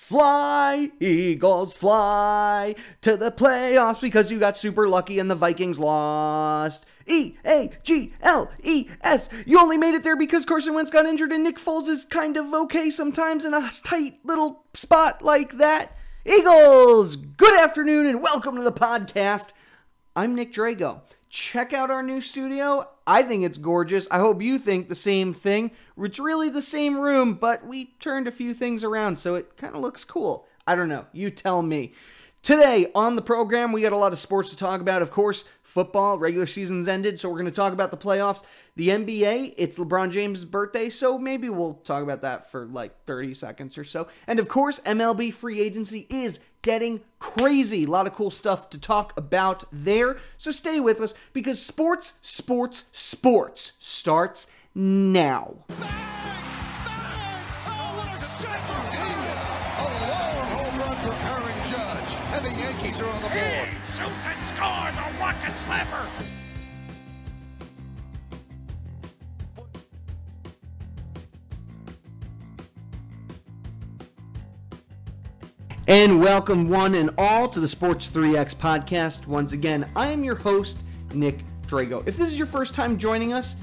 Fly, Eagles, fly to the playoffs because you got super lucky and the Vikings lost. E A G L E S. You only made it there because Carson Wentz got injured and Nick Foles is kind of okay sometimes in a tight little spot like that. Eagles, good afternoon and welcome to the podcast. I'm Nick Drago. Check out our new studio. I think it's gorgeous. I hope you think the same thing. It's really the same room, but we turned a few things around so it kind of looks cool. I don't know. You tell me. Today on the program, we got a lot of sports to talk about. Of course, football, regular season's ended, so we're going to talk about the playoffs. The NBA, it's LeBron James' birthday, so maybe we'll talk about that for like 30 seconds or so. And of course, MLB free agency is getting crazy. A lot of cool stuff to talk about there. So stay with us because sports, sports, sports starts now. and And welcome one and all to the Sports 3X podcast. Once again, I am your host, Nick Drago. If this is your first time joining us,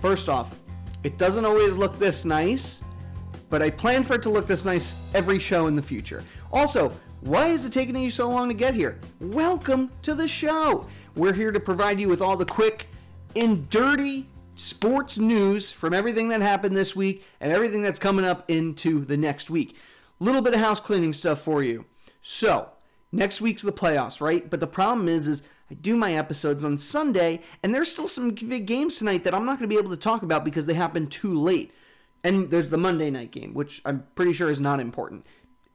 first off, it doesn't always look this nice, but I plan for it to look this nice every show in the future. Also, why is it taking you so long to get here? Welcome to the show. We're here to provide you with all the quick and dirty sports news from everything that happened this week and everything that's coming up into the next week. Little bit of house cleaning stuff for you. So, next week's the playoffs, right? But the problem is is I do my episodes on Sunday and there's still some big games tonight that I'm not going to be able to talk about because they happen too late. And there's the Monday night game, which I'm pretty sure is not important.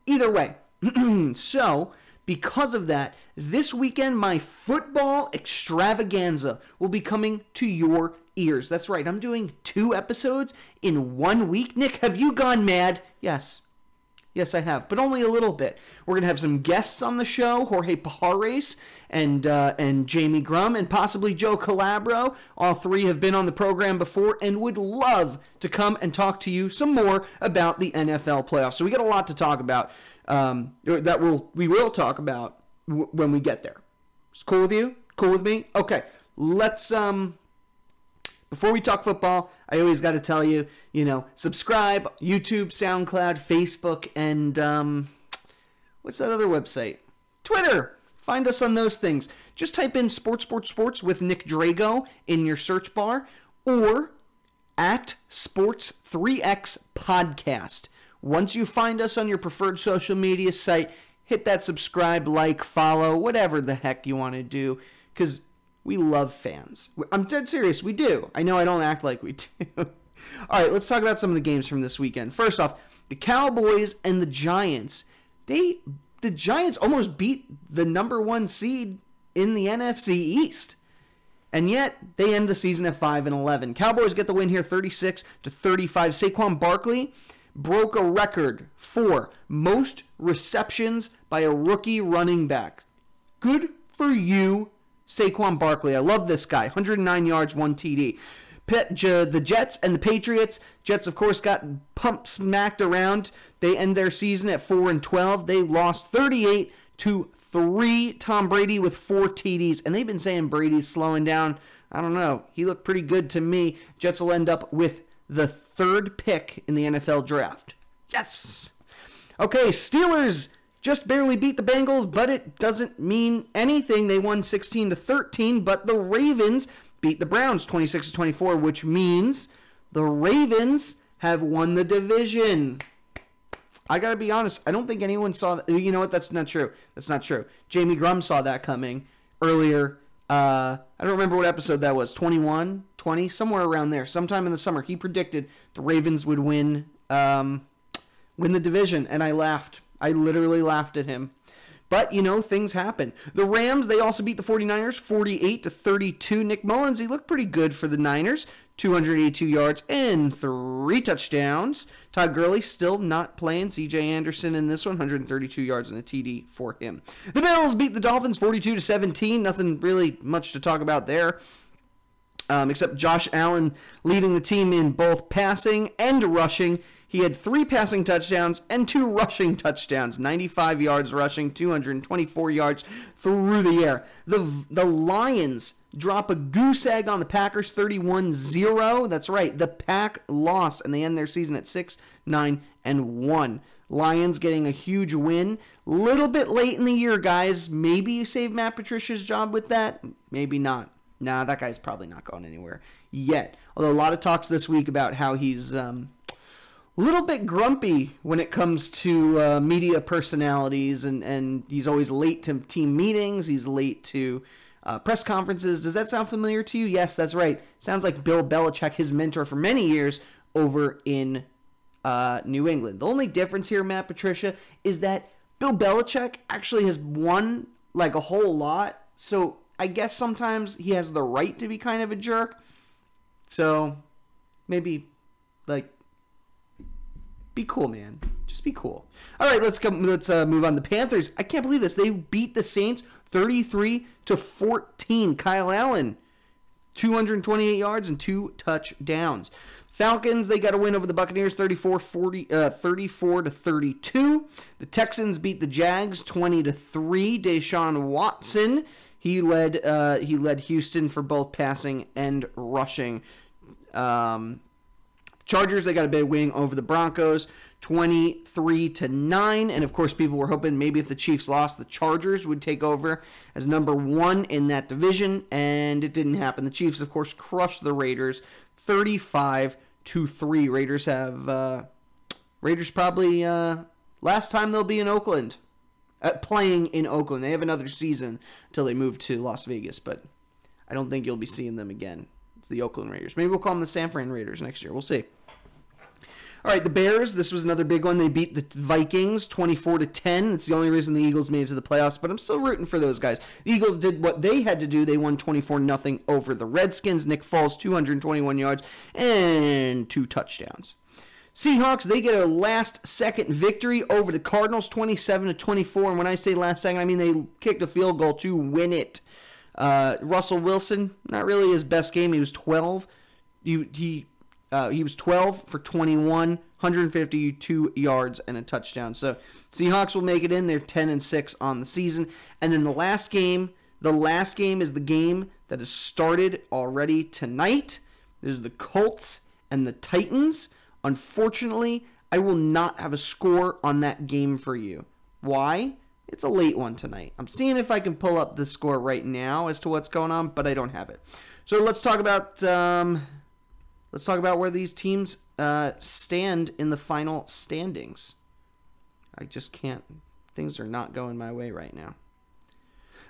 Either way, so because of that, this weekend my football extravaganza will be coming to your ears. That's right, I'm doing two episodes in one week. Nick, have you gone mad? Yes. Yes, I have, but only a little bit. We're gonna have some guests on the show: Jorge Pajares and uh, and Jamie Grum, and possibly Joe Calabro. All three have been on the program before and would love to come and talk to you some more about the NFL playoffs. So we got a lot to talk about um, that we'll we will talk about w- when we get there. It's cool with you? Cool with me? Okay, let's um before we talk football, I always got to tell you, you know, subscribe, YouTube, SoundCloud, Facebook, and um, what's that other website? Twitter. Find us on those things. Just type in sports, sports, sports with Nick Drago in your search bar or at Sports 3X Podcast. Once you find us on your preferred social media site, hit that subscribe, like, follow, whatever the heck you want to do, because we love fans. I'm dead serious. We do. I know I don't act like we do. All right, let's talk about some of the games from this weekend. First off, the Cowboys and the Giants. They the Giants almost beat the number 1 seed in the NFC East. And yet they end the season at 5 and 11. Cowboys get the win here 36 to 35. Saquon Barkley broke a record for most receptions by a rookie running back. Good for you, Saquon Barkley. I love this guy. 109 yards, 1 TD. The Jets and the Patriots. Jets, of course, got pumped, smacked around. They end their season at 4 and 12. They lost 38 to 3. Tom Brady with 4 TDs. And they've been saying Brady's slowing down. I don't know. He looked pretty good to me. Jets will end up with the third pick in the NFL draft. Yes! Okay, Steelers just barely beat the Bengals, but it doesn't mean anything. They won 16 to 13, but the Ravens beat the Browns 26 to 24, which means the Ravens have won the division. I gotta be honest, I don't think anyone saw that. You know what? That's not true. That's not true. Jamie Grum saw that coming earlier. Uh, I don't remember what episode that was. 21, 20, somewhere around there. Sometime in the summer, he predicted the Ravens would win, um, win the division, and I laughed. I literally laughed at him. But, you know, things happen. The Rams, they also beat the 49ers 48 to 32. Nick Mullens, he looked pretty good for the Niners. 282 yards and three touchdowns. Todd Gurley still not playing. CJ Anderson in this one, 132 yards and a TD for him. The Bills beat the Dolphins 42 to 17. Nothing really much to talk about there. Um, except Josh Allen leading the team in both passing and rushing. He had three passing touchdowns and two rushing touchdowns 95 yards rushing, 224 yards through the air. The, the Lions drop a goose egg on the Packers 31 0. That's right, the Pack lost, and they end their season at 6 9 and 1. Lions getting a huge win. Little bit late in the year, guys. Maybe you save Matt Patricia's job with that. Maybe not. Nah, that guy's probably not going anywhere yet. Although a lot of talks this week about how he's um, little bit grumpy when it comes to uh, media personalities, and, and he's always late to team meetings. He's late to uh, press conferences. Does that sound familiar to you? Yes, that's right. Sounds like Bill Belichick, his mentor for many years over in uh, New England. The only difference here, Matt Patricia, is that Bill Belichick actually has won like a whole lot. So I guess sometimes he has the right to be kind of a jerk. So maybe like be cool, man. Just be cool. All right, let's come. Let's uh, move on. The Panthers. I can't believe this. They beat the Saints 33 to 14. Kyle Allen, 228 yards and two touchdowns. Falcons, they got a win over the Buccaneers 34 40 uh, 34 to 32. The Texans beat the Jags 20 to 3. Deshaun Watson, he led uh, he led Houston for both passing and rushing. Um, Chargers, they got a big win over the Broncos 23 to 9 and of course people were hoping maybe if the Chiefs lost the Chargers would take over as number 1 in that division and it didn't happen. The Chiefs of course crushed the Raiders 35 to 3. Raiders have uh, Raiders probably uh, last time they'll be in Oakland. Uh, playing in Oakland. They have another season until they move to Las Vegas, but I don't think you'll be seeing them again. It's the Oakland Raiders. Maybe we'll call them the San Fran Raiders next year. We'll see. All right, the Bears. This was another big one. They beat the Vikings 24 to 10. It's the only reason the Eagles made it to the playoffs, but I'm still rooting for those guys. The Eagles did what they had to do. They won 24 nothing over the Redskins. Nick Foles 221 yards and two touchdowns. Seahawks, they get a last second victory over the Cardinals 27 to 24. And when I say last second, I mean they kicked a field goal to win it. Uh, Russell Wilson, not really his best game. He was 12. He, he uh, he was 12 for 21, 152 yards and a touchdown. So Seahawks will make it in. They're 10 and 6 on the season. And then the last game, the last game is the game that has started already tonight. There's the Colts and the Titans. Unfortunately, I will not have a score on that game for you. Why? It's a late one tonight. I'm seeing if I can pull up the score right now as to what's going on, but I don't have it. So let's talk about um, Let's talk about where these teams uh, stand in the final standings. I just can't. Things are not going my way right now.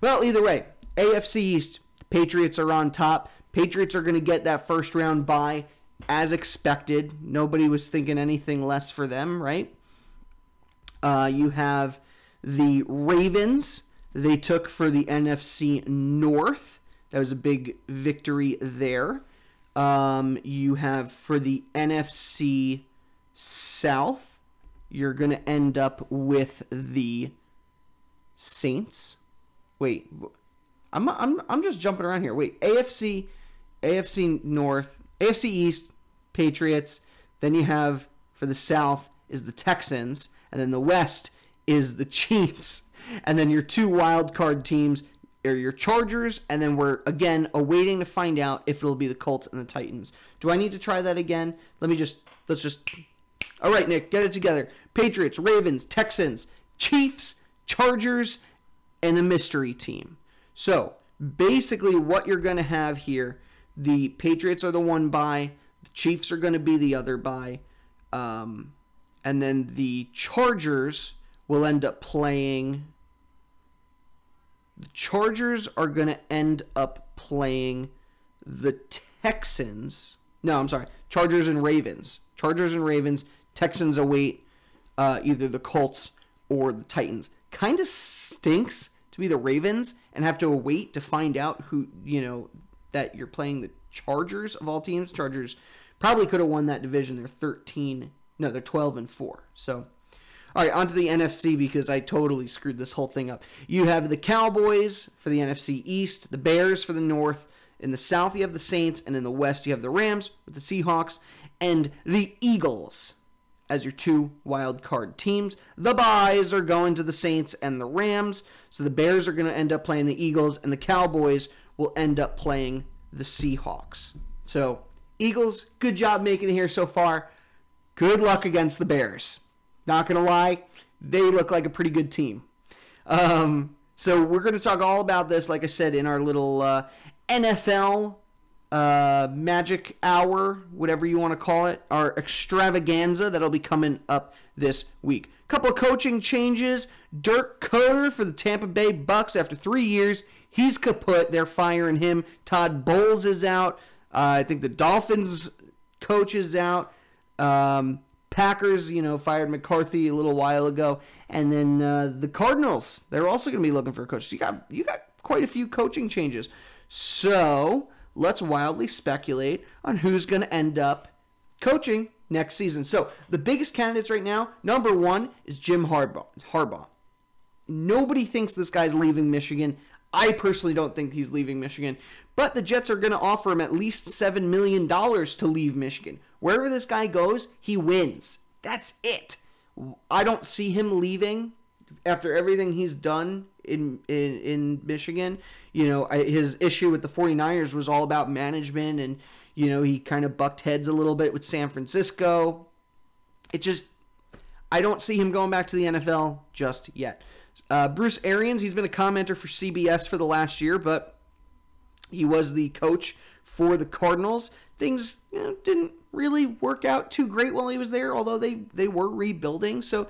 Well, either way, AFC East, Patriots are on top. Patriots are going to get that first round bye as expected. Nobody was thinking anything less for them, right? Uh, you have the Ravens. They took for the NFC North. That was a big victory there. Um, you have for the NFC South, you're going to end up with the Saints. Wait, I'm, I'm, I'm just jumping around here. Wait, AFC, AFC North, AFC East, Patriots. Then you have for the South is the Texans, and then the West is the Chiefs. And then your two wild card teams, are your Chargers, and then we're again awaiting to find out if it'll be the Colts and the Titans. Do I need to try that again? Let me just let's just. All right, Nick, get it together. Patriots, Ravens, Texans, Chiefs, Chargers, and a mystery team. So basically, what you're going to have here: the Patriots are the one by, the Chiefs are going to be the other by, um, and then the Chargers will end up playing the Chargers are going to end up playing the Texans. No, I'm sorry. Chargers and Ravens. Chargers and Ravens. Texans await uh, either the Colts or the Titans. Kind of stinks to be the Ravens and have to await to find out who, you know, that you're playing the Chargers of all teams. Chargers probably could have won that division. They're 13. No, they're 12 and 4. So all right, onto the NFC because I totally screwed this whole thing up. You have the Cowboys for the NFC East, the Bears for the North. In the South, you have the Saints, and in the West, you have the Rams with the Seahawks and the Eagles as your two wild card teams. The buys are going to the Saints and the Rams. So the Bears are going to end up playing the Eagles, and the Cowboys will end up playing the Seahawks. So, Eagles, good job making it here so far. Good luck against the Bears. Not going to lie, they look like a pretty good team. Um, so, we're going to talk all about this, like I said, in our little uh, NFL uh, magic hour, whatever you want to call it, our extravaganza that'll be coming up this week. Couple of coaching changes. Dirk Koetter for the Tampa Bay Bucks after three years. He's kaput. They're firing him. Todd Bowles is out. Uh, I think the Dolphins coach is out. Um, Packers, you know, fired McCarthy a little while ago, and then uh, the Cardinals. They're also going to be looking for a coach. You got you got quite a few coaching changes. So let's wildly speculate on who's going to end up coaching next season. So the biggest candidates right now, number one is Jim Harbaugh. Harbaugh. Nobody thinks this guy's leaving Michigan. I personally don't think he's leaving Michigan, but the Jets are going to offer him at least $7 million to leave Michigan. Wherever this guy goes, he wins. That's it. I don't see him leaving after everything he's done in in, in Michigan. You know, his issue with the 49ers was all about management and you know, he kind of bucked heads a little bit with San Francisco. It just I don't see him going back to the NFL just yet. Uh, Bruce Arians, he's been a commenter for CBS for the last year, but he was the coach for the Cardinals. Things you know, didn't really work out too great while he was there, although they, they were rebuilding. So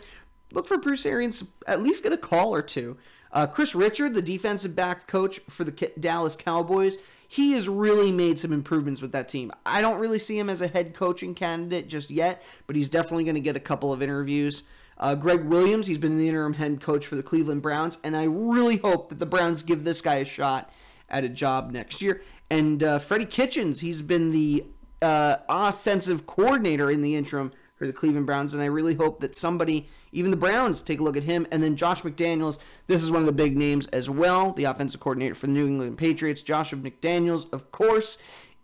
look for Bruce Arians at least get a call or two. Uh, Kris Richard, the defensive back coach for the Dallas Cowboys, he has really made some improvements with that team. I don't really see him as a head coaching candidate just yet, but he's definitely going to get a couple of interviews. Uh, Gregg Williams, he's been the interim head coach for the Cleveland Browns, and I really hope that the Browns give this guy a shot at a job next year. And uh, Freddie Kitchens, he's been the uh, offensive coordinator in the interim for the Cleveland Browns, and I really hope that somebody, even the Browns, take a look at him. And then Josh McDaniels, this is one of the big names as well, the offensive coordinator for the New England Patriots. Josh McDaniels, of course,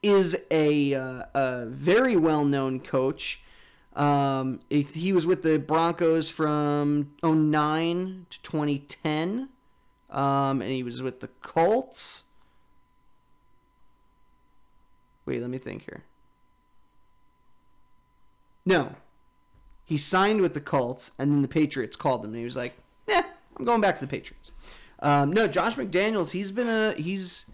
is a, uh, a very well known coach. Um, he was with the Broncos from 09 to 2010, um, and he was with the Colts. Wait, let me think here. No, he signed with the Colts, and then the Patriots called him, and he was like, "Yeah, I'm going back to the Patriots." Um, no, Josh McDaniels, he's been a he's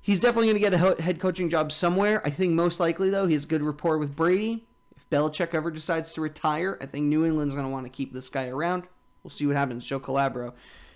he's definitely going to get a head coaching job somewhere. I think most likely though, he has good rapport with Brady. If Belichick ever decides to retire, I think New England's going to want to keep this guy around. We'll see what happens. Joe Calabro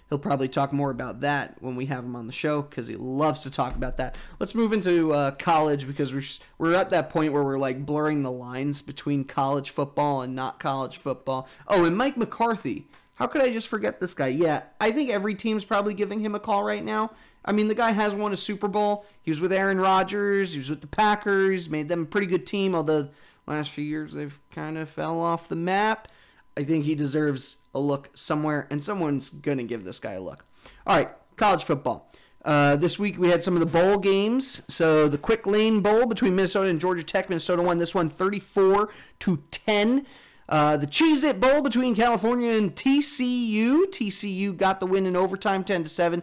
he'll probably talk more about that when we have him on the show because he loves to talk about that. Let's move into uh, college because we're we're at that point where we're like blurring the lines between college football and not college football. Oh, and Mike McCarthy. How could I just forget this guy? Yeah, I think every team's probably giving him a call right now. I mean, the guy has won a Super Bowl. He was with Aaron Rodgers. He was with the Packers. Made them a pretty good team. Although last few years they've kind of fell off the map. I think he deserves a look somewhere, and someone's going to give this guy a look. All right, college football. Uh, this week we had some of the bowl games. So the Quick Lane Bowl between Minnesota and Georgia Tech. Minnesota won this one 34 to 10. Uh, the Cheez It Bowl between California and TCU. TCU got the win in overtime 10 to 7.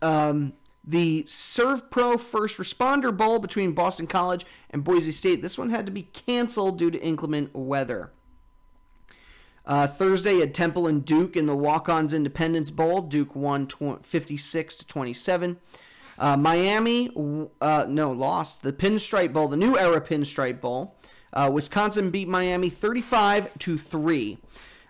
Um, the SERVPRO First Responder Bowl between Boston College and Boise State. This one had to be canceled due to inclement weather. Uh, Thursday at Temple and Duke in the Walk-Ons Independence Bowl. Duke won tw- 56 to 27. Uh, Miami, uh, no, lost the Pinstripe Bowl, the new era Pinstripe Bowl. Uh, Wisconsin beat Miami 35 to three.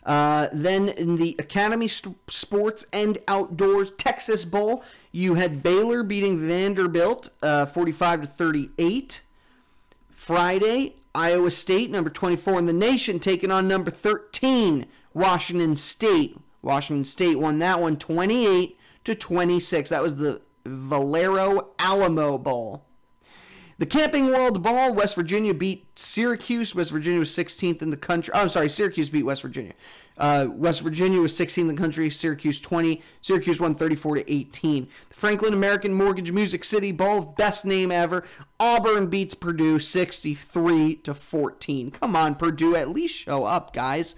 Uh, then in the Academy St- Sports and Outdoors Texas Bowl, you had Baylor beating Vanderbilt uh, 45 to 38. Friday, Iowa State, number 24 in the nation, taking on number 13, Washington State. Washington State won that one 28 to 26. That was the Valero Alamo Bowl. The Camping World Bowl, West Virginia beat Syracuse. West Virginia was 16th in the country. Oh, I'm sorry, Syracuse beat West Virginia. Uh, West Virginia was 16 in the country. Syracuse 20. Syracuse won 34 to 18. The Franklin American Mortgage Music City Bowl, best name ever. Auburn beats Purdue 63 to 14. Come on, Purdue, at least show up, guys.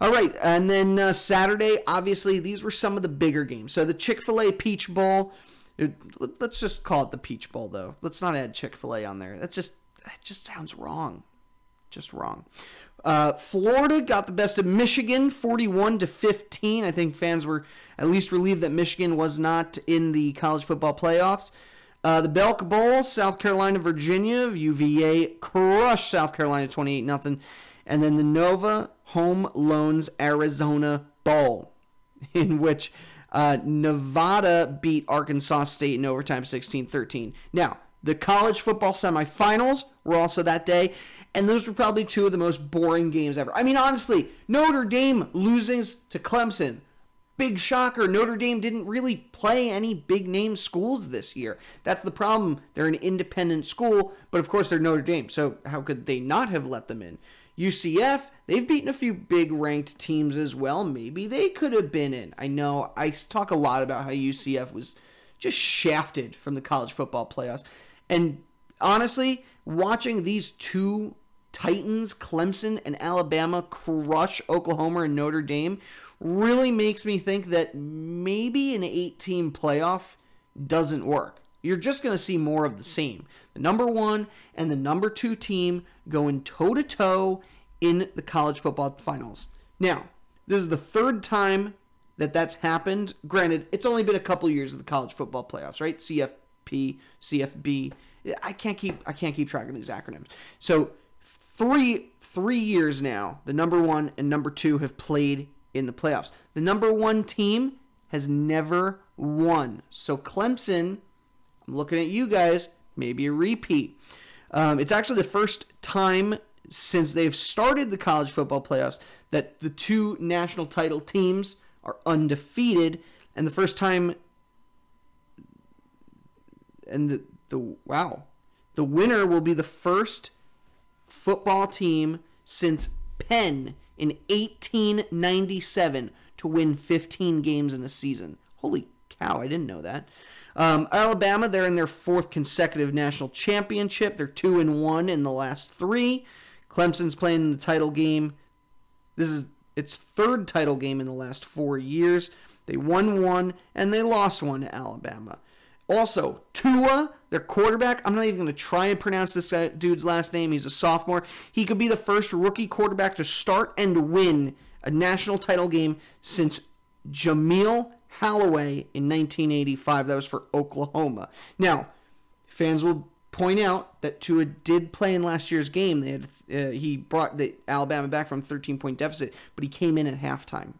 All right, and then uh, Saturday, obviously, these were some of the bigger games. So the Chick fil A Peach Bowl, let's just call it the Peach Bowl, though. Let's not add Chick fil A on there. That just, that just sounds wrong. Just wrong. Uh, Florida got the best of Michigan, 41 to 15. I think fans were at least relieved that Michigan was not in the college football playoffs. Uh, the Belk Bowl, South Carolina, Virginia, UVA crushed South Carolina 28 0 and then the Nova Home Loans Arizona Bowl, in which uh, Nevada beat Arkansas State in overtime 16 13. Now, the college football semifinals were also that day, and those were probably two of the most boring games ever. I mean, honestly, Notre Dame losing to Clemson. Big shocker. Notre Dame didn't really play any big name schools this year. That's the problem. They're an independent school, but of course they're Notre Dame, so how could they not have let them in? UCF, they've beaten a few big ranked teams as well. Maybe they could have been in. I know I talk a lot about how UCF was just shafted from the college football playoffs. And honestly, watching these two Titans, Clemson, and Alabama crush Oklahoma and Notre Dame really makes me think that maybe an eight team playoff doesn't work. You're just going to see more of the same. The number one and the number two team going toe to toe in the college football finals. Now, this is the third time that that's happened. Granted, it's only been a couple years of the college football playoffs, right? CFP, CFB. I can't keep I can't keep track of these acronyms. So three three years now, the number one and number two have played in the playoffs. The number one team has never won. So Clemson, I'm looking at you guys, maybe a repeat. Um, it's actually the first time since they've started the college football playoffs that the two national title teams are undefeated, and the first time, and the the wow, the winner will be the first football team since Penn in 1897 to win 15 games in a season. Holy cow, I didn't know that. Um, Alabama, they're in their fourth consecutive national championship. They're two and one in the last three. Clemson's playing in the title game. This is its third title game in the last four years. They won one and they lost one to Alabama. Also, Tua, their quarterback, I'm not even going to try and pronounce this dude's last name. He's a sophomore. He could be the first rookie quarterback to start and win a national title game since Jamelle Holieway in 1985. That was for Oklahoma. Now, fans will point out that Tua did play in last year's game. They had uh, he brought the Alabama back from 13 point deficit, but he came in at halftime.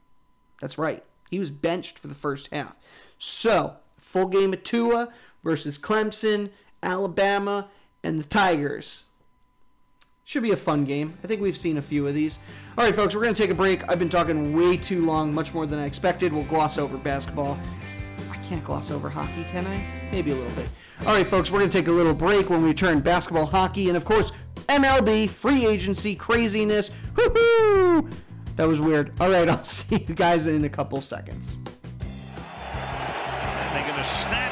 That's right. He was benched for the first half. So, full game of Tua versus Clemson, Alabama, and the Tigers. Should be a fun game. I think we've seen a few of these. All right, folks, we're going to take a break. I've been talking way too long, much more than I expected. We'll gloss over basketball. I can't gloss over hockey, can I? Maybe a little bit. All right, folks, we're going to take a little break when we return basketball, hockey, and of course, MLB, free agency, craziness. Woohoo! That was weird. All right, I'll see you guys in a couple seconds. And they're going to snap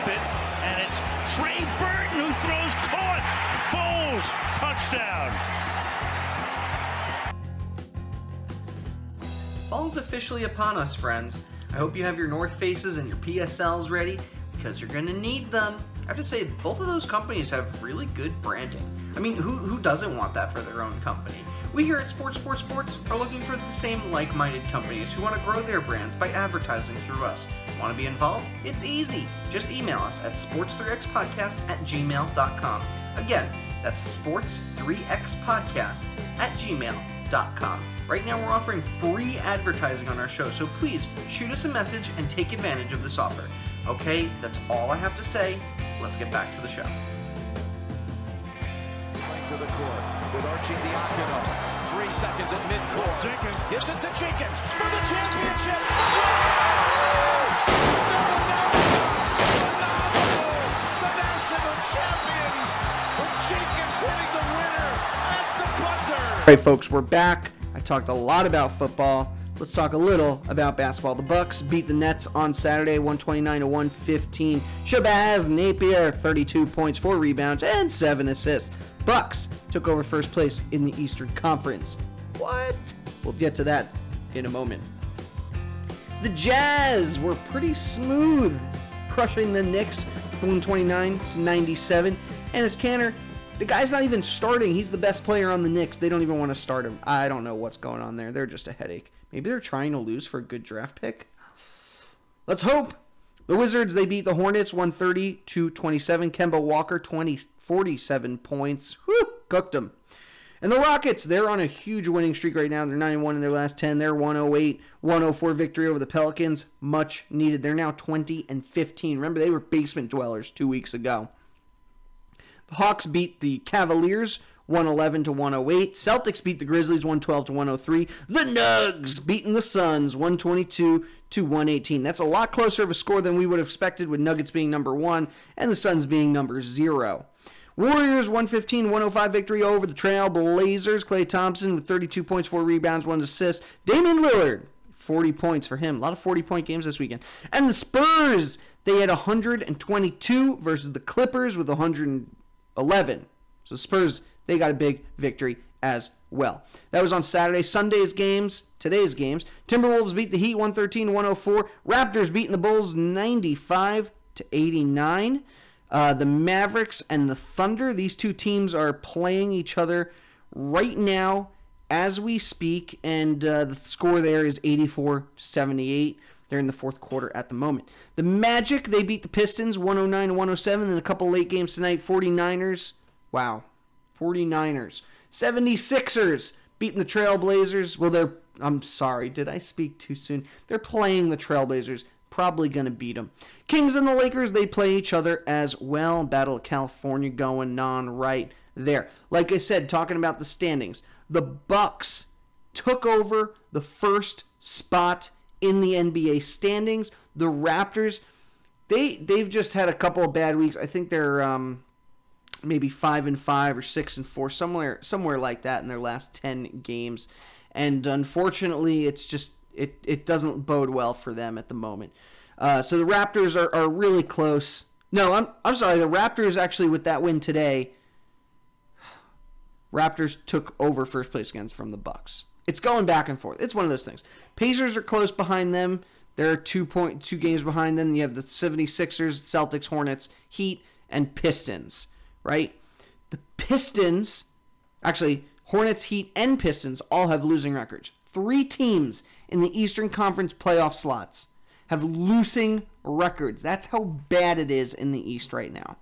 Fall's officially upon us, friends. I hope you have your North Faces and your PSLs ready because you're going to need them. I have to say, both of those companies have really good branding. I mean, who, who doesn't want that for their own company? We here at Sports Sports Sports are looking for the same like minded companies who want to grow their brands by advertising through us. Want to be involved? It's easy. Just email us at sports3xpodcast at gmail.com. Again, that's sports3xpodcast at gmail.com. Right now, we're offering free advertising on our show, so please shoot us a message and take advantage of this offer. Okay, that's all I have to say. Let's get back to the show. to the court with Archie Diacono. Three seconds at midcourt. Jenkins gives it to Jenkins for the championship. The national champions. with Jenkins All right, folks, we're back. I talked a lot about football. Let's talk a little about basketball. The Bucks beat the Nets on Saturday, 129 to 115. Shabazz Napier, 32 points, 4 rebounds, and 7 assists. Bucks took over first place in the Eastern Conference. What? We'll get to that in a moment. The Jazz were pretty smooth, crushing the Knicks 129 to 97. And Enes Kanter, the guy's not even starting. He's the best player on the Knicks. They don't even want to start him. I don't know what's going on there. They're just a headache. Maybe they're trying to lose for a good draft pick. Let's hope. The Wizards, they beat the Hornets 130 to 27. Kemba Walker 20 47 points. Whew, cooked them. And the Rockets, they're on a huge winning streak right now. They're 91 in their last 10. They're 108, 104 victory over the Pelicans. Much needed. They're now 20 and 15. Remember, they were basement dwellers two weeks ago. Hawks beat the Cavaliers 111 to 108. Celtics beat the Grizzlies 112 to 103. The Nugs beating the Suns 122 to 118. That's a lot closer of a score than we would have expected with Nuggets being number 1 and the Suns being number 0. Warriors 115 105 victory over the Trail Blazers. Klay Thompson with 32 points, 4 rebounds, 1 assist. Damian Lillard 40 points for him. A lot of 40 point games this weekend. And the Spurs, they had 122 versus the Clippers with 111. So Spurs, they got a big victory as well. That was on Saturday. Sunday's games, today's games. Timberwolves beat the Heat 113 104. Raptors beating the Bulls 95 to 89. Uh, the Mavericks and the Thunder, these two teams are playing each other right now as we speak, and uh, the score there is 84 78. They're in the fourth quarter at the moment. The Magic, they beat the Pistons 109 107, and a couple late games tonight. 49ers, wow, 49ers. 76ers beating the Trailblazers. Well, they're, I'm sorry, did I speak too soon? They're playing the Trailblazers probably going to beat them. Kings and the Lakers, they play each other as well. Battle of California going on right there. Like I said, talking about the standings, the Bucks took over the first spot in the NBA standings. The Raptors, they they've just had a couple of bad weeks. I think they're um, maybe five and five or six and four, somewhere somewhere like that in their last ten games. And unfortunately, it's just it, it doesn't bode well for them at the moment. Uh, so the Raptors are, are really close. No, I'm, I'm sorry. The Raptors actually, with that win today, Raptors took over first place against from the Bucks. It's going back and forth. It's one of those things. Pacers are close behind them. They're two point two games behind them. You have the 76ers, Celtics, Hornets, Heat, and Pistons, right? The Pistons, actually, Hornets, Heat, and Pistons all have losing records. Three teams in the Eastern Conference playoff slots have losing records. That's how bad it is in the East right now.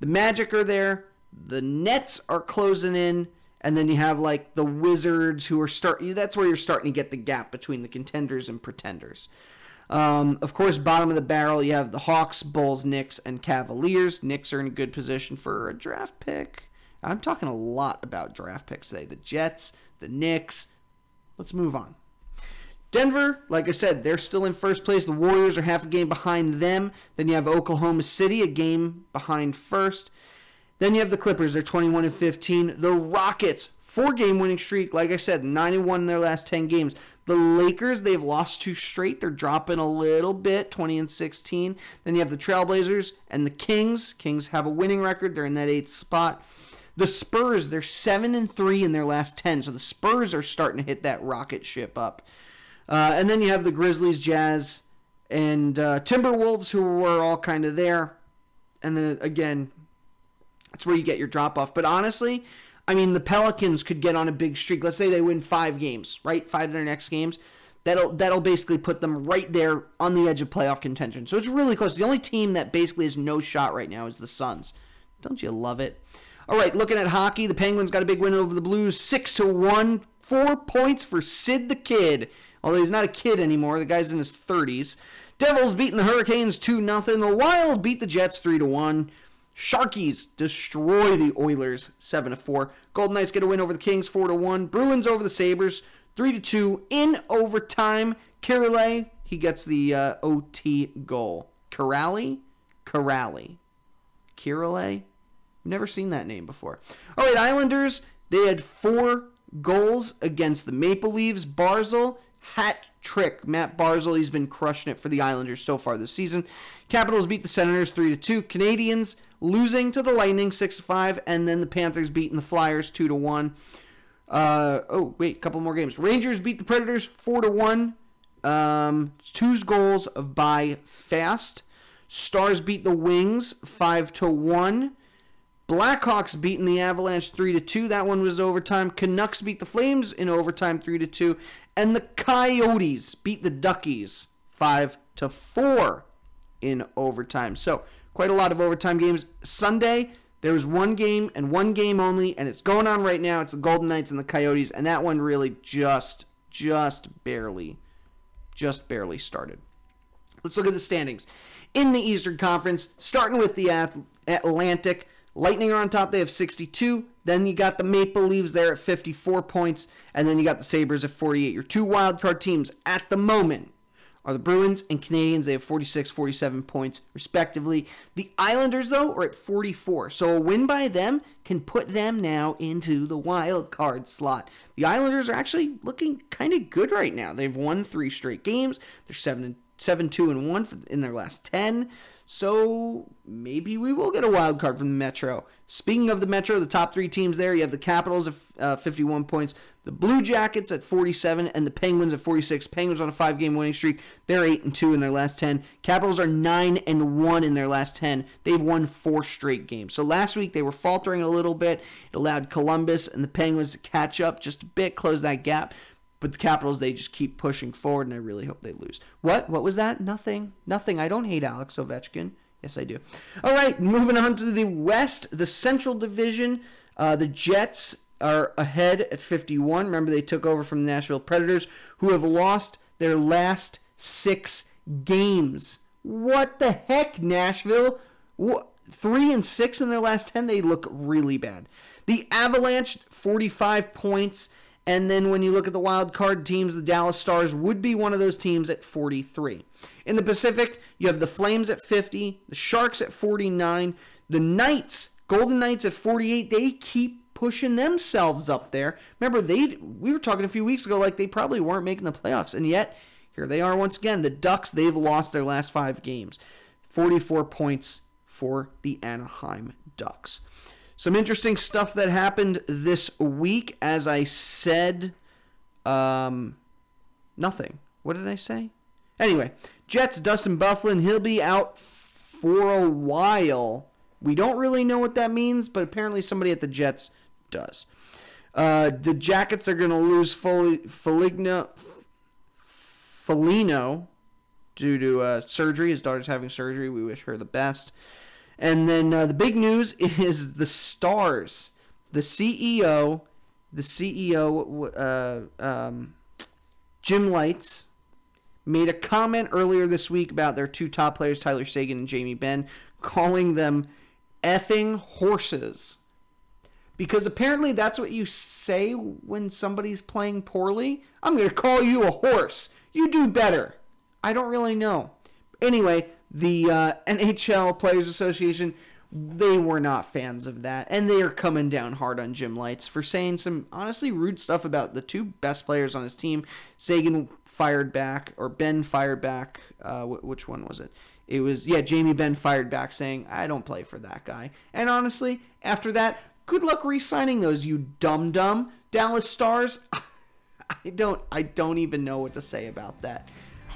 The Magic are there, the Nets are closing in, and then you have like the Wizards who are starting. That's where you're starting to get the gap between the contenders and pretenders. Um, of course, bottom of the barrel, you have the Hawks, Bulls, Knicks, and Cavaliers. Knicks are in a good position for a draft pick. I'm talking a lot about draft picks today. The Jets, the Knicks. Let's move on. Denver, like I said, they're still in first place. The Warriors are half a game behind them. Then you have Oklahoma City, a game behind first. Then you have the Clippers, they're 21 and 15. The Rockets, four game winning streak. Like I said, 91 in their last 10 games. The Lakers, they've lost two straight. They're dropping a little bit, 20 and 16. Then you have the Trailblazers and the Kings. Kings have a winning record. They're in that eighth spot. The Spurs, they're 7 and 3 in their last 10. So the Spurs are starting to hit that rocket ship up. Uh, and then you have the Grizzlies, Jazz, and uh, Timberwolves, who were all kind of there. And then again, that's where you get your drop off. But honestly, I mean, the Pelicans could get on a big streak. Let's say they win five games, right? Five of their next games. That'll that'll basically put them right there on the edge of playoff contention. So it's really close. The only team that basically has no shot right now is the Suns. Don't you love it? All right, looking at hockey, the Penguins got a big win over the Blues, six to one. Four points for Sid the Kid although he's not a kid anymore. The guy's in his 30s. Devils beating the Hurricanes 2 0. The Wild beat the Jets 3 to 1. Sharkies destroy the Oilers 7 to 4. Golden Knights get a win over the Kings 4 to 1. Bruins over the Sabres 3 to 2 in overtime. Kiraly, he gets the uh, OT goal. Kiraly? Kiraly. Kiraly? Never seen that name before. All right, Islanders, they had four goals against the Maple Leafs. Barzal, hat trick. Matt Barzal, he's been crushing it for the Islanders so far this season. Capitals beat the Senators 3 to 2. Canadiens losing to the Lightning 6 5, and then the Panthers beating the Flyers 2 to 1. Uh, oh, wait, a couple more games. Rangers beat the Predators 4 to 1. Um, two goals by Fast. Stars beat the Wings 5 to 1. Blackhawks beating the Avalanche 3 to 2. That one was overtime. Canucks beat the Flames in overtime 3 to 2. And the Coyotes beat the Duckies 5 to 4 in overtime. So, quite a lot of overtime games. Sunday, there was one game and one game only, and it's going on right now. It's the Golden Knights and the Coyotes, and that one really just, just barely, just barely started. Let's look at the standings. In the Eastern Conference, starting with the Atlantic, Lightning are on top. They have 62. Then you got the Maple Leaves there at 54 points. And then you got the Sabres at 48. Your two wildcard teams at the moment are the Bruins and Canadiens. They have 46, 47 points, respectively. The Islanders, though, are at 44. So a win by them can put them now into the wild card slot. The Islanders are actually looking kind of good right now. They've won three straight games. They're 7 and 7 2 and 1 in their last 10. So maybe we will get a wild card from the Metro. Speaking of the Metro, the top three teams there, you have the Capitals at uh, 51 points, the Blue Jackets at 47, and the Penguins at 46. Penguins on a five-game winning streak. They're eight and two in their last 10. Capitals are nine and one in their last 10. They've won four straight games. So last week they were faltering a little bit. It allowed Columbus and the Penguins to catch up just a bit, close that gap. But the Capitals, they just keep pushing forward, and I really hope they lose. What? What was that? Nothing. Nothing. I don't hate Alex Ovechkin. Yes, I do. All right, moving on to the West, the Central Division. Uh, the Jets are ahead at 51. Remember, they took over from the Nashville Predators, who have lost their last six games. What the heck, Nashville? What? Three and six in their last 10. They look really bad. The Avalanche, 45 points. And then when you look at the wild card teams, the Dallas Stars would be one of those teams at 43. In the Pacific, you have the Flames at 50, the Sharks at 49, the Knights, Golden Knights at 48. They keep pushing themselves up there. Remember, they we were talking a few weeks ago like they probably weren't making the playoffs, and yet here they are once again. The Ducks, they've lost their last five games. 44 points for the Anaheim Ducks. Some interesting stuff that happened this week. As I said, um, nothing. What did I say? Anyway, Jets, Dustin Byfuglien, he'll be out for a while. We don't really know what that means, but apparently somebody at the Jets does. Uh, the Jackets are going to lose Foligno, Foligno due to uh, surgery. His daughter's having surgery. We wish her the best. And then uh, the big news is the Stars. The CEO, the CEO, uh, um, Jim Lites, made a comment earlier this week about their two top players, Tyler Seguin and Jamie Benn, calling them effing horses. Because apparently that's what you say when somebody's playing poorly. I'm going to call you a horse. You do better. I don't really know. Anyway, the uh, NHL Players Association, they were not fans of that, and they are coming down hard on Jim Lites for saying some honestly rude stuff about the two best players on his team. Seguin fired back, or Benn fired back. Uh, which one was it? It was yeah, Jamie Benn fired back saying, "I don't play for that guy." And honestly, after that, good luck re-signing those you dumb dumb Dallas Stars. I don't I don't even know what to say about that.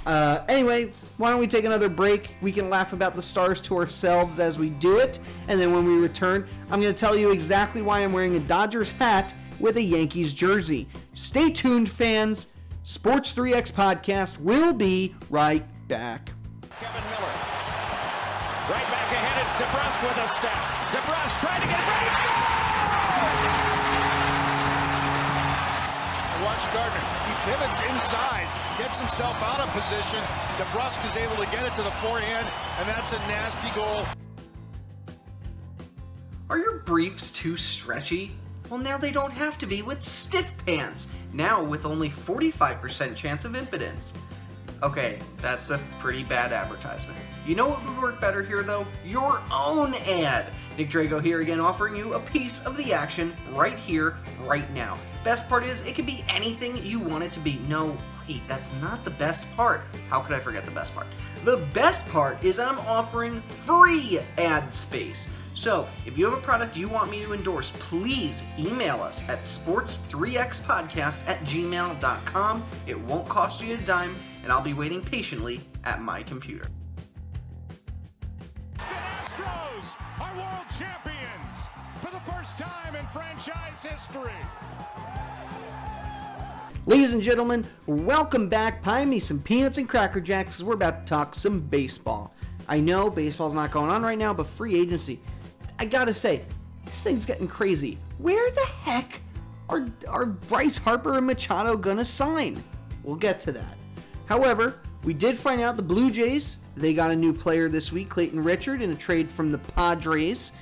Uh, anyway, why don't we take another break? We can laugh about the stars to ourselves as we do it. And then when we return, I'm going to tell you exactly why I'm wearing a Dodgers hat with a Yankees jersey. Stay tuned, fans. Sports 3X podcast will be right back. Kevin Miller. Right back ahead, it's DeBrusk with a step. DeBrusk trying to get. Watch Gardner. He pivots inside gets himself out of position. DeBrusk is able to get it to the forehand, and that's a nasty goal. Are your briefs too stretchy? Well, now they don't have to be with Stiff Pants, now with only 45% chance of impotence. Okay, that's a pretty bad advertisement. You know what would work better here, though? Your own ad. Nick Drago here again, offering you a piece of the action right here, right now. Best part is, it can be anything you want it to be. No, wait, that's not the best part. How could I forget the best part? The best part is I'm offering free ad space. So, if you have a product you want me to endorse, please email us at sports3xpodcast at gmail.com. It won't cost you a dime, and I'll be waiting patiently at my computer. The Astros are world champions for the first time in franchise history. Ladies and gentlemen, welcome back. Pie me some peanuts and cracker jacks because we're about to talk some baseball. I know baseball's not going on right now, but free agency, I gotta say, this thing's getting crazy. Where the heck are, are Bryce Harper and Machado gonna sign? We'll get to that. However, we did find out the Blue Jays, they got a new player this week, Clayton Richard, in a trade from the Padres.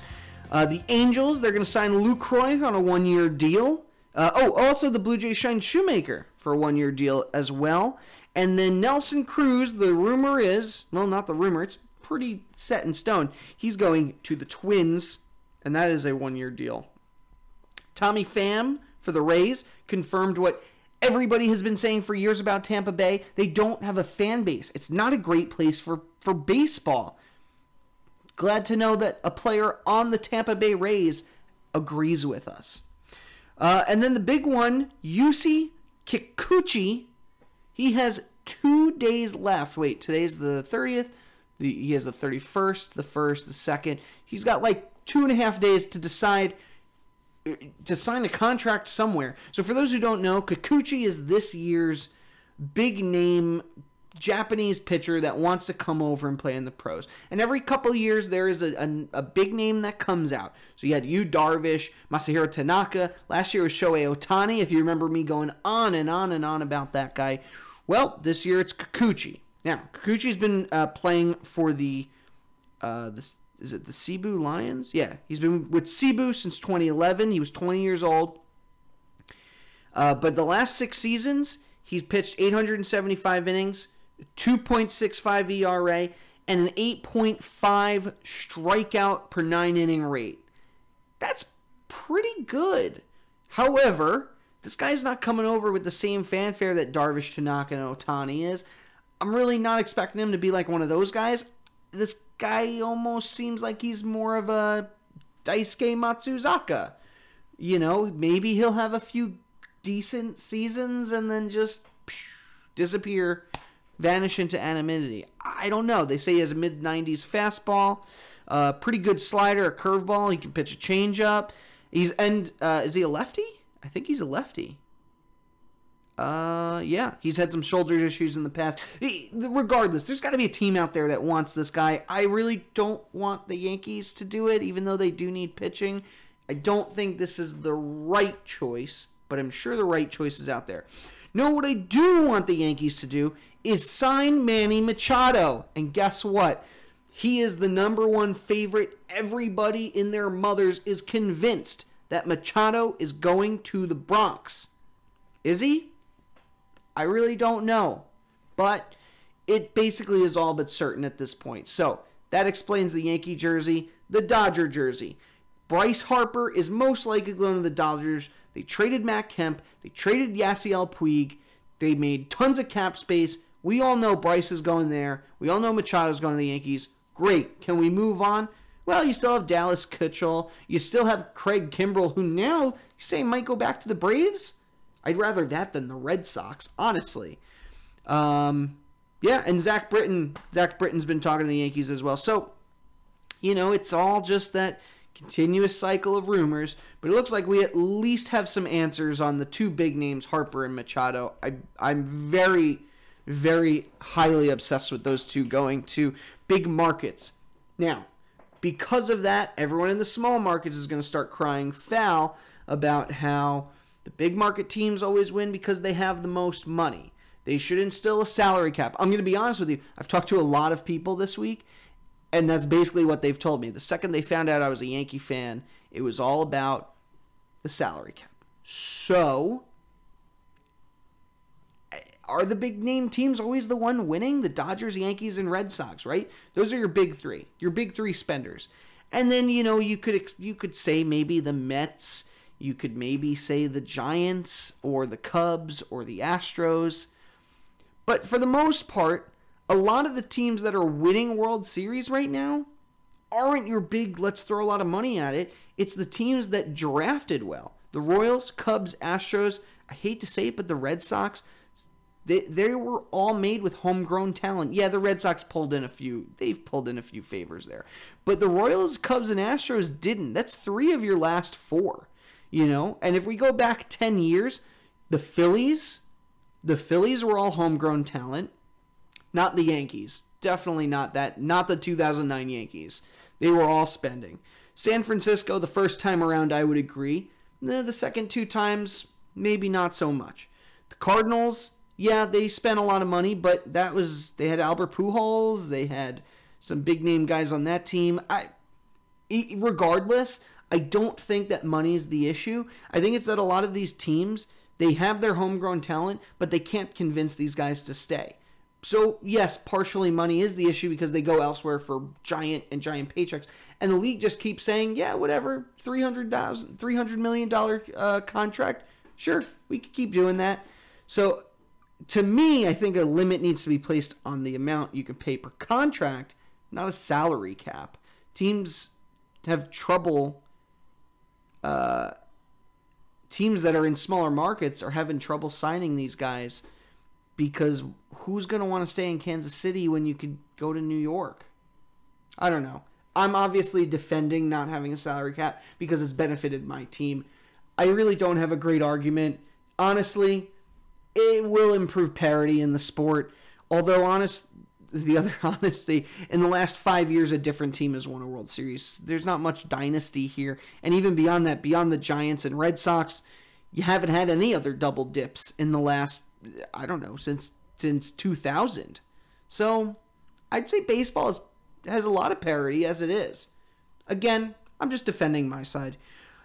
Uh, the Angels, they're going to sign Lucroy on a one year deal. Uh, oh, also the Blue Jays signed Shoemaker for a one year deal as well. And then Nelson Cruz, the rumor is, well, not the rumor, it's pretty set in stone. He's going to the Twins, and that is a one year deal. Tommy Pham for the Rays confirmed what everybody has been saying for years about Tampa Bay. They don't have a fan base. It's not a great place for, for baseball. Glad to know that a player on the Tampa Bay Rays agrees with us. Uh, and then the big one, Yusei Kikuchi. He has two days left. Wait, today's the 30th. The, he has the 31st, the 1st, the 2nd. He's got like two and a half days to decide to sign a contract somewhere. So for those who don't know, Kikuchi is this year's big name Japanese pitcher that wants to come over and play in the pros. And every couple years there is a, a, a, big name that comes out. So you had Yu Darvish, Masahiro Tanaka. Last year was Shohei Ohtani, if you remember me going on and on and on about that guy. Well, this year it's Kikuchi. Now, Kikuchi's been uh, playing for the, uh, this, is it the Seibu Lions? Yeah, he's been with Cebu since 2011. He was 20 years old. Uh, but the last six seasons, he's pitched 875 innings, 2.65 ERA, and an 8.5 strikeout per nine inning rate. That's pretty good. However, this guy's not coming over with the same fanfare that Darvish, Tanaka, and Ohtani is. I'm really not expecting him to be like one of those guys. This guy almost seems like he's more of a Daisuke Matsuzaka. You know, maybe he'll have a few decent seasons and then just disappear, vanish into anonymity. I don't know. They say he has a mid 90s fastball, uh, pretty good slider, a curveball. He can pitch a changeup. He's and uh, is he a lefty? I think he's a lefty. Uh, yeah, he's had some shoulder issues in the past. Regardless, there's got to be a team out there that wants this guy. I really don't want the Yankees to do it, even though they do need pitching. I don't think this is the right choice, but I'm sure the right choice is out there. No, what I do want the Yankees to do is sign Manny Machado. And guess what? He is the number one favorite. Everybody in their mothers is convinced that Machado is going to the Bronx. Is he? I really don't know. But it basically is all but certain at this point. So that explains the Yankee jersey, the Dodger jersey. Bryce Harper is most likely going to the Dodgers. They traded Matt Kemp. They traded Yasiel Puig. They made tons of cap space. We all know Bryce is going there. We all know Machado's going to the Yankees. Great. Can we move on? Well, you still have Dallas Keuchel. You still have Craig Kimbrel, who now you say might go back to the Braves. I'd rather that than the Red Sox, honestly. Um, yeah, and Zach Britton. Zach Britton's been talking to the Yankees as well. So, you know, it's all just that continuous cycle of rumors. But it looks like we at least have some answers on the two big names, Harper and Machado. I, I'm very, very highly obsessed with those two going to big markets. Now, because of that, everyone in the small markets is going to start crying foul about how the big market teams always win because they have the most money. They should instill a salary cap. I'm going to be honest with you. I've talked to a lot of people this week, and that's basically what they've told me. The second they found out I was a Yankee fan, it was all about the salary cap. So, are the big name teams always the one winning? The Dodgers, Yankees, and Red Sox, right? Those are your big three, your big three spenders. And then you know you could you could say maybe the Mets, you could maybe say the Giants or the Cubs or the Astros. But for the most part, a lot of the teams that are winning World Series right now aren't your big let's throw a lot of money at it. It's the teams that drafted well. The Royals, Cubs, Astros, I hate to say it, but the Red Sox, they, they were all made with homegrown talent. Yeah, the Red Sox pulled in a few. They've pulled in a few favors there. But the Royals, Cubs, and Astros didn't. That's three of your last four. You know? And if we go back 10 years, the Phillies, the Phillies were all homegrown talent. Not the Yankees. Definitely not that. Not the 2009 Yankees. They were all spending. San Francisco, the first time around, I would agree. Eh, the second two times, maybe not so much. The Cardinals, yeah, they spent a lot of money, but that was they had Albert Pujols, they had some big name guys on that team. I regardless, I don't think that money is the issue. I think it's that a lot of these teams, they have their homegrown talent, but they can't convince these guys to stay. So, yes, partially money is the issue because they go elsewhere for giant and giant paychecks. And the league just keeps saying, yeah, whatever, $300, $300 million uh, contract, sure, we could keep doing that. So, to me, I think a limit needs to be placed on the amount you can pay per contract, not a salary cap. Teams have trouble. Uh, teams that are in smaller markets are having trouble signing these guys because who's going to want to stay in Kansas City when you could go to New York? I don't know. I'm obviously defending not having a salary cap because it's benefited my team. I really don't have a great argument. Honestly, it will improve parity in the sport. Although, honest, the other honesty, in the last five years, a different team has won a World Series. There's not much dynasty here, and even beyond that, beyond the Giants and Red Sox, you haven't had any other double dips in the last, I don't know, since since 2000. So, I'd say baseball is, has a lot of parity as it is. Again, I'm just defending my side.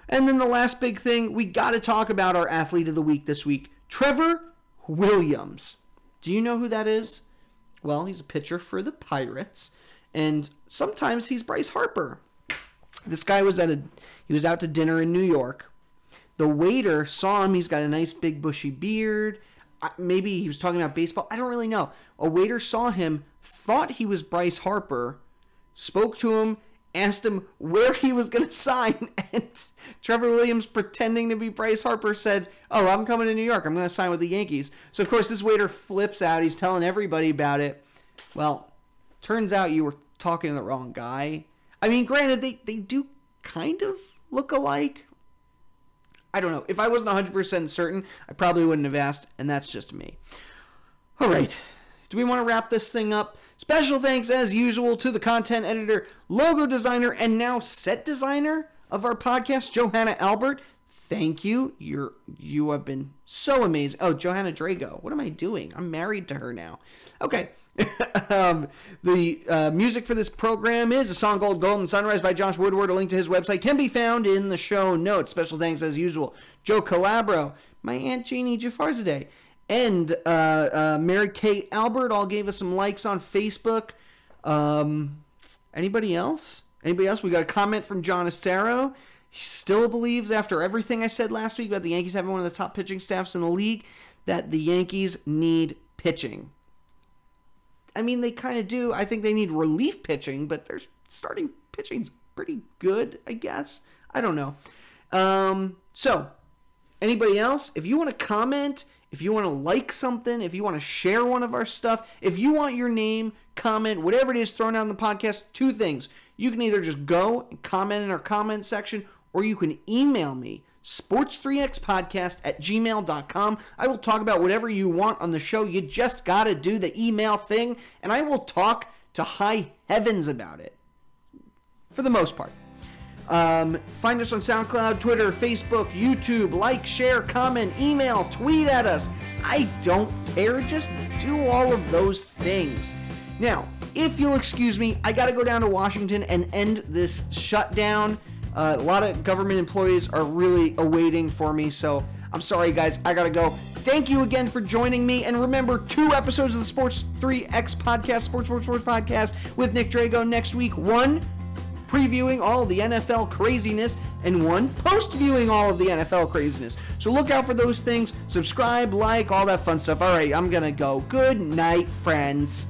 And then the last big thing, we got to talk about our athlete of the week this week, Trevor Williams. Do you know who that is? Well, he's a pitcher for the Pirates, and sometimes he's Bryce Harper. This guy was at a he was out to dinner in New York. The waiter saw him. He's got a nice big bushy beard. Maybe he was talking about baseball. I don't really know. A waiter saw him, thought he was Bryce Harper, spoke to him, asked him where he was going to sign, and Trevor Williams, pretending to be Bryce Harper, said, Oh, I'm coming to New York. I'm going to sign with the Yankees. So, of course, this waiter flips out. He's telling everybody about it. Well, turns out you were talking to the wrong guy. I mean, granted, they, they do kind of look alike. I don't know. If I wasn't 100% certain, I probably wouldn't have asked, and that's just me. All right. Do we want to wrap this thing up? Special thanks, as usual, to the content editor, logo designer, and now set designer of our podcast, Johanna Albert. Thank you. You're you have been so amazing. Oh, Johanna Drago. What am I doing? I'm married to her now. Okay. um, the uh, music for this program is a song called Golden Sunrise by Josh Woodward. A link to his website can be found in the show notes. Special thanks, as usual, Joe Calabro, my Aunt Jeannie Jafarzadeh, and uh, uh, Mary Kay Albert all gave us some likes on Facebook. Um, anybody else? Anybody else? We got a comment from John Acero. He still believes, after everything I said last week about the Yankees having one of the top pitching staffs in the league, that the Yankees need pitching. I mean, they kind of do. I think they need relief pitching, but their starting pitching's pretty good, I guess. I don't know. Um, so, anybody else? If you want to comment, if you want to like something, if you want to share one of our stuff, if you want your name, comment, whatever it is thrown out in the podcast, two things. You can either just go and comment in our comment section, or you can email me, sports3xpodcast at gmail.com. I will talk about whatever you want on the show. You just got to do the email thing, and I will talk to high heavens about it. For the most part. Um, find us on SoundCloud, Twitter, Facebook, YouTube. Like, share, comment, email, tweet at us. I don't care. Just do all of those things. Now, if you'll excuse me, I got to go down to Washington and end this shutdown. Uh, a lot of government employees are really awaiting for me, so I'm sorry, guys. I got to go. Thank you again for joining me. And remember, two episodes of the Sports 3X podcast, Sports Sports Sports podcast with Nick Drago next week. One previewing all of the NFL craziness, and one post viewing all of the NFL craziness. So look out for those things. Subscribe, like, all that fun stuff. All right, I'm going to go. Good night, friends.